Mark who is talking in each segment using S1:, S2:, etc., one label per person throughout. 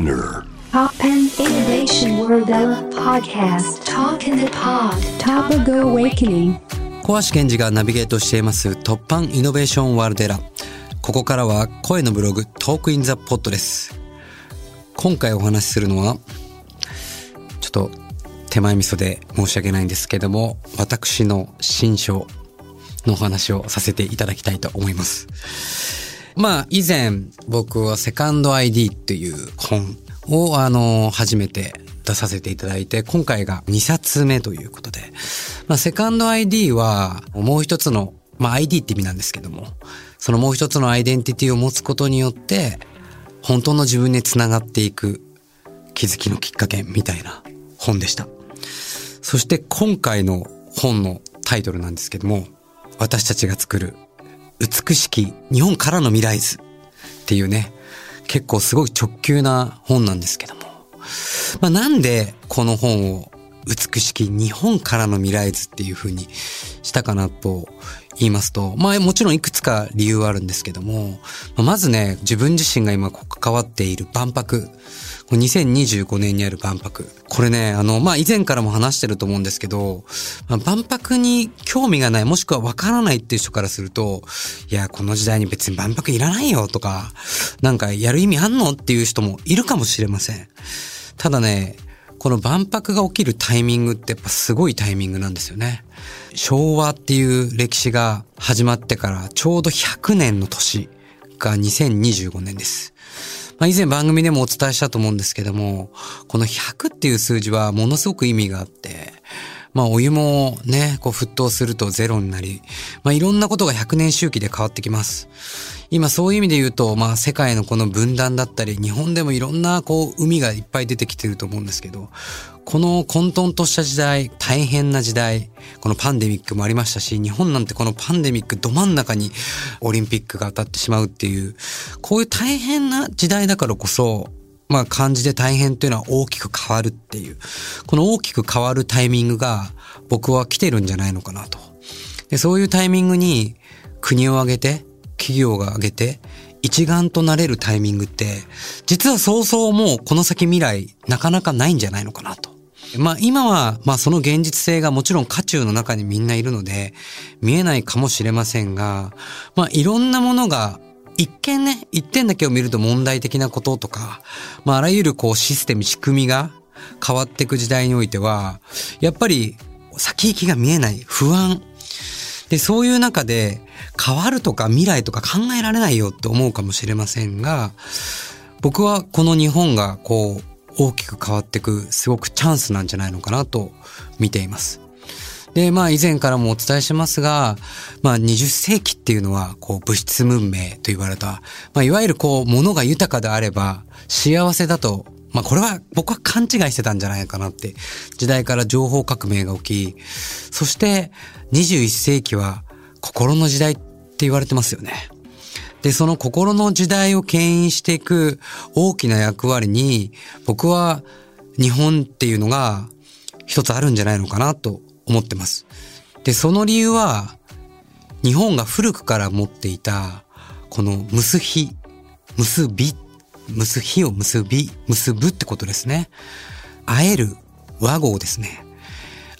S1: Spinner.
S2: Pop and Innovation World Podcast. Talk in the Pod. Topical Awakening
S3: 小橋健二がナビゲートしています突破イノベーションワールドエラここからは声のブログトークインザポットです今回お話しするのはちょっと手前味噌で申し訳ないんですけども私の新書のお話をさせていただきたいと思いますまあ以前僕はセカンド ID っていう本をあの初めて出させていただいて今回が2冊目ということで、まあ、セカンド ID はもう一つの、まあ、ID って意味なんですけどもそのもう一つのアイデンティティを持つことによって本当の自分につながっていく気づきのきっかけみたいな本でした。そして今回の本のタイトルなんですけども私たちが作る美しき日本からの未来図っていうね、結構すごい直球な本なんですけども。まあ、なんでこの本を美しき日本からの未来図っていう風にしたかなと言いますと、まあもちろんいくつか理由はあるんですけども、まずね、自分自身が今関わっている万博、2025年にある万博。これね、あの、まあ、以前からも話してると思うんですけど、まあ、万博に興味がない、もしくはわからないっていう人からすると、いや、この時代に別に万博いらないよとか、なんかやる意味あんのっていう人もいるかもしれません。ただね、この万博が起きるタイミングってやっぱすごいタイミングなんですよね。昭和っていう歴史が始まってからちょうど100年の年が2025年です。まあ、以前番組でもお伝えしたと思うんですけども、この100っていう数字はものすごく意味があって、まあお湯もね、こう沸騰するとゼロになり、まあいろんなことが100年周期で変わってきます。今そういう意味で言うと、まあ世界のこの分断だったり、日本でもいろんなこう海がいっぱい出てきてると思うんですけど、この混沌とした時代、大変な時代、このパンデミックもありましたし、日本なんてこのパンデミックど真ん中にオリンピックが当たってしまうっていう、こういう大変な時代だからこそ、まあ漢字で大変っていうのは大きく変わるっていう、この大きく変わるタイミングが僕は来てるんじゃないのかなと。でそういうタイミングに国を挙げて、企業が挙げて、一丸となれるタイミングって、実は早々もうこの先未来なかなかないんじゃないのかなと。まあ今は、まあその現実性がもちろん渦中の中にみんないるので、見えないかもしれませんが、まあいろんなものが一見ね、一点だけを見ると問題的なこととか、まああらゆるこうシステム、仕組みが変わっていく時代においては、やっぱり先行きが見えない、不安。で、そういう中で変わるとか未来とか考えられないよって思うかもしれませんが、僕はこの日本がこう大きく変わっていくすごくチャンスなんじゃないのかなと見ています。で、まあ以前からもお伝えしますが、まあ20世紀っていうのはこう物質文明と言われた、まあいわゆるこう物が豊かであれば幸せだとまあこれは僕は勘違いしてたんじゃないかなって時代から情報革命が起き、そして21世紀は心の時代って言われてますよね。で、その心の時代を牽引していく大きな役割に僕は日本っていうのが一つあるんじゃないのかなと思ってます。で、その理由は日本が古くから持っていたこの結び、結び、結びを結び、結ぶってことですね。会える和合ですね。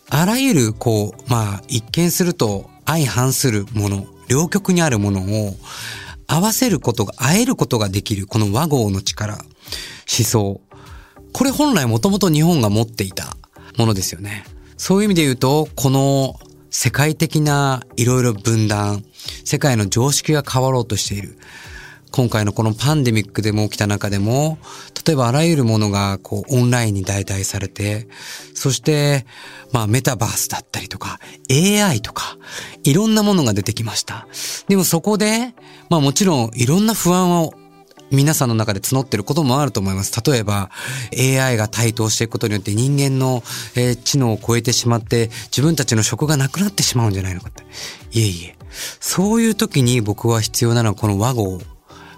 S3: あらゆるこう、まあ一見すると相反するもの、両極にあるものを合わせることが、会えることができる、この和合の力、思想。これ本来もともと日本が持っていたものですよね。そういう意味で言うと、この世界的ないろいろ分断、世界の常識が変わろうとしている。今回のこのパンデミックでも起きた中でも、例えばあらゆるものがこうオンラインに代替されて、そしてまあメタバースだったりとか AI とかいろんなものが出てきました。でもそこで、まあもちろんいろんな不安を皆さんの中で募ってることもあると思います。例えば AI が台頭していくことによって人間の、えー、知能を超えてしまって自分たちの職がなくなってしまうんじゃないのかって。いえいえ。そういう時に僕は必要なのはこの和合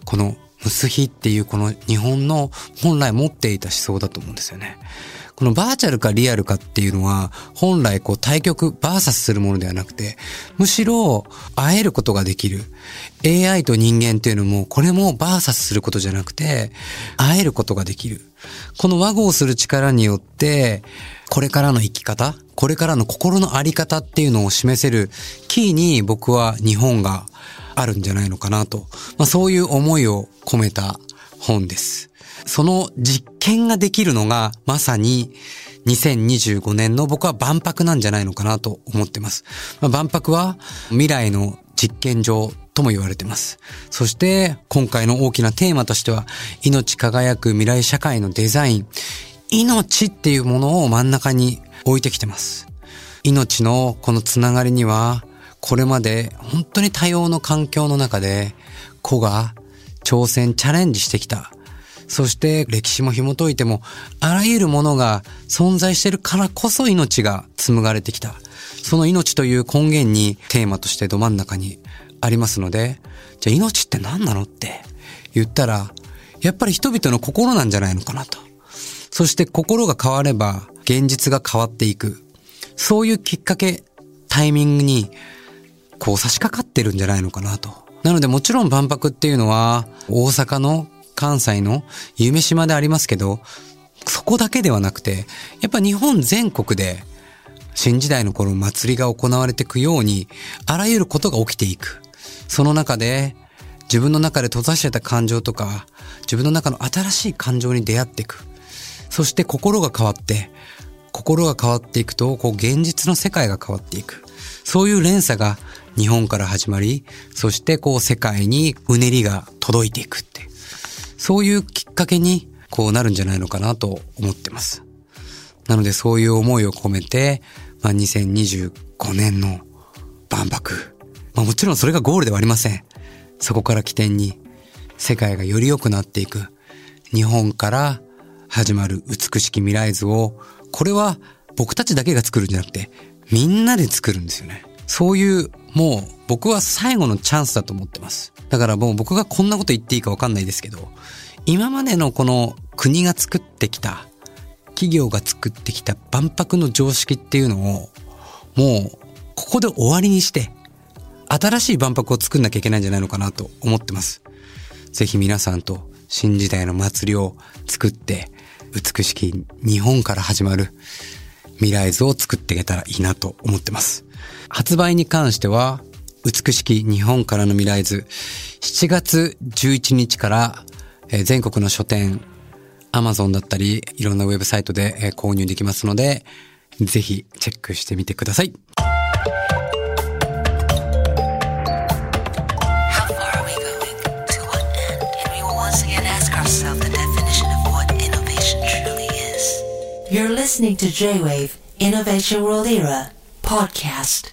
S3: このムスヒっていうこの日本の本来持っていた思想だと思うんですよね。このバーチャルかリアルかっていうのは、本来こう対局、バーサスするものではなくて、むしろ会えることができる。AI と人間っていうのも、これもバーサスすることじゃなくて、会えることができる。この和合する力によって、これからの生き方、これからの心のあり方っていうのを示せるキーに僕は日本があるんじゃないのかなと。まあそういう思いを込めた本です。その実験ができるのがまさに2025年の僕は万博なんじゃないのかなと思ってます。まあ、万博は未来の実験場とも言われてます。そして今回の大きなテーマとしては命輝く未来社会のデザイン。命っていうものを真ん中に置いてきてます。命のこのつながりにはこれまで本当に多様の環境の中で子が挑戦、チャレンジしてきた。そして歴史も紐解いても、あらゆるものが存在してるからこそ命が紡がれてきた。その命という根源にテーマとしてど真ん中にありますので、じゃあ命って何なのって言ったら、やっぱり人々の心なんじゃないのかなと。そして心が変われば現実が変わっていく。そういうきっかけ、タイミングにこう差し掛かってるんじゃないのかなと。なのでもちろん万博っていうのは大阪の関西の夢島でありますけど、そこだけではなくて、やっぱ日本全国で新時代の頃祭りが行われていくように、あらゆることが起きていく。その中で自分の中で閉ざしてた感情とか、自分の中の新しい感情に出会っていく。そして心が変わって、心が変わっていくと、こう現実の世界が変わっていく。そういう連鎖が日本から始まり、そしてこう世界にうねりが届いていくって。そういうきっかけにこうなるんじゃないのかなと思ってます。なのでそういう思いを込めて、まあ、2025年の万博。まあもちろんそれがゴールではありません。そこから起点に世界がより良くなっていく。日本から始まる美しき未来図を、これは僕たちだけが作るんじゃなくて、みんなで作るんですよね。そういうもう僕は最後のチャンスだと思ってます。だからもう僕がこんなこと言っていいかわかんないですけど、今までのこの国が作ってきた、企業が作ってきた万博の常識っていうのを、もうここで終わりにして、新しい万博を作んなきゃいけないんじゃないのかなと思ってます。ぜひ皆さんと新時代の祭りを作って、美しき日本から始まる未来図を作っていけたらいいなと思ってます。発売に関しては、美しき日本からの未来図、7月11日から全国の書店、アマゾンだったり、いろんなウェブサイトで購入できますので、ぜひチェックしてみてください。
S2: You're listening to J-Wave Innovation World Era podcast.